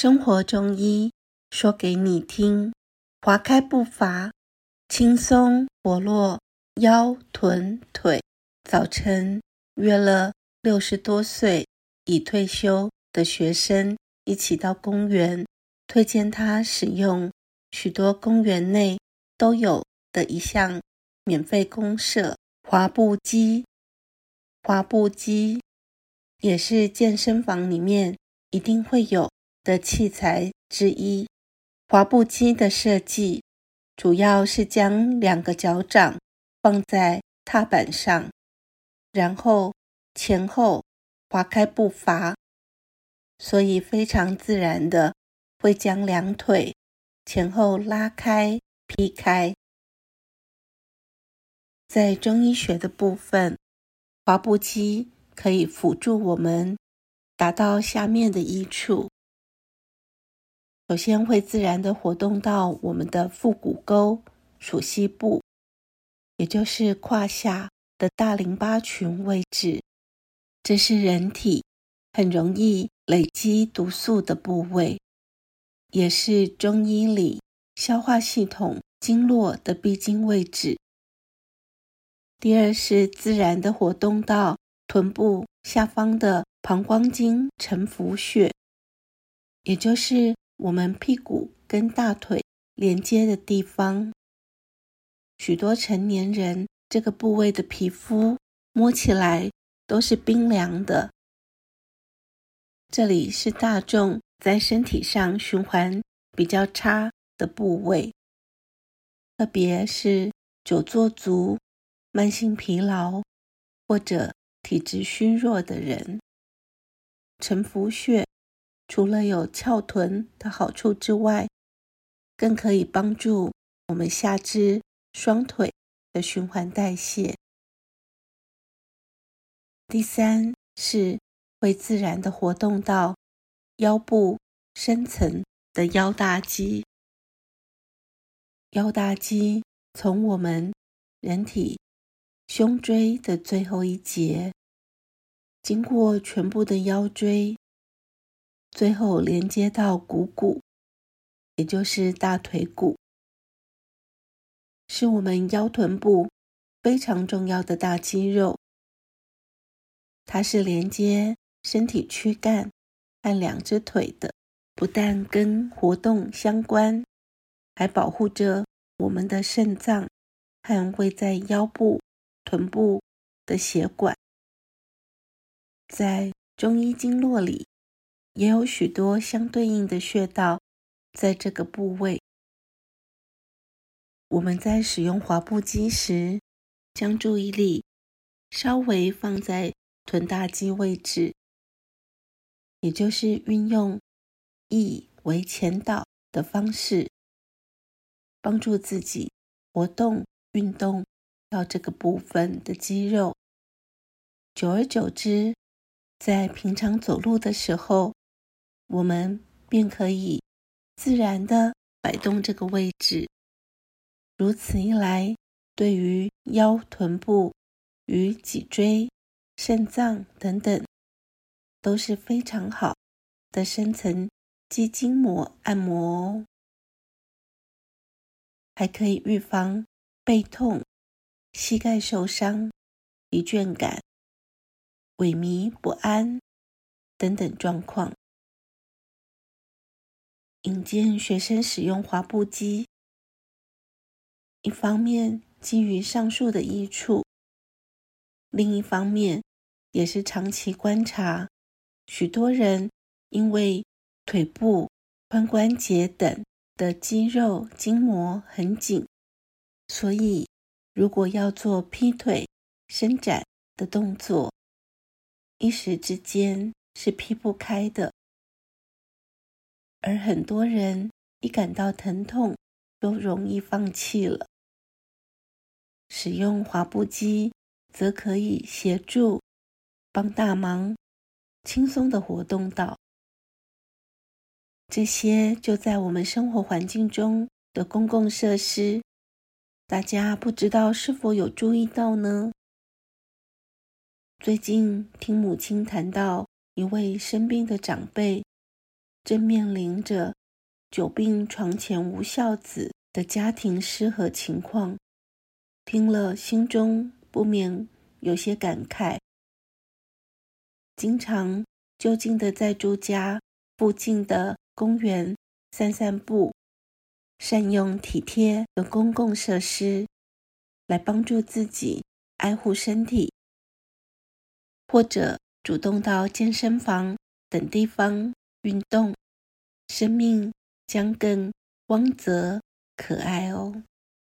生活中医说给你听，滑开步伐，轻松活络腰臀腿。早晨约了六十多岁已退休的学生一起到公园，推荐他使用许多公园内都有的一项免费公社滑步机。滑步机也是健身房里面一定会有的器材之一。滑步机的设计主要是将两个脚掌放在踏板上，然后前后滑开步伐，所以非常自然的会将两腿前后拉开、劈开。在中医学的部分，滑步机可以辅助我们达到下面的益处。首先会自然的活动到我们的腹股沟、属膝部，也就是胯下的大淋巴群位置。这是人体很容易累积毒素的部位，也是中医里消化系统经络的必经位置。第二是自然的活动到臀部下方的膀胱经承浮穴，也就是我们屁股跟大腿连接的地方。许多成年人这个部位的皮肤摸起来都是冰凉的。这里是大众在身体上循环比较差的部位，特别是久坐族。慢性疲劳或者体质虚弱的人，沉浮穴除了有翘臀的好处之外，更可以帮助我们下肢双腿的循环代谢。第三是会自然的活动到腰部深层的腰大肌。腰大肌从我们人体。胸椎的最后一节，经过全部的腰椎，最后连接到股骨，也就是大腿骨，是我们腰臀部非常重要的大肌肉。它是连接身体躯干和两只腿的，不但跟活动相关，还保护着我们的肾脏和位在腰部。臀部的血管，在中医经络里也有许多相对应的穴道，在这个部位。我们在使用滑步机时，将注意力稍微放在臀大肌位置，也就是运用意为前导的方式，帮助自己活动运动。到这个部分的肌肉，久而久之，在平常走路的时候，我们便可以自然地摆动这个位置。如此一来，对于腰臀部与脊椎、肾脏等等，都是非常好的深层肌筋膜按摩哦，还可以预防背痛。膝盖受伤、疲倦感、萎靡不安等等状况，引荐学生使用滑步机。一方面基于上述的益处，另一方面也是长期观察，许多人因为腿部、髋关节等的肌肉筋膜很紧，所以。如果要做劈腿、伸展的动作，一时之间是劈不开的，而很多人一感到疼痛，都容易放弃了。使用滑步机则可以协助帮大忙，轻松的活动到。这些就在我们生活环境中的公共设施。大家不知道是否有注意到呢？最近听母亲谈到一位生病的长辈，正面临着久病床前无孝子的家庭失和情况，听了心中不免有些感慨。经常就近的在住家附近的公园散散步，善用体贴的公共设施来帮助自己爱护身体，或者主动到健身房等地方运动，生命将更光泽可爱哦。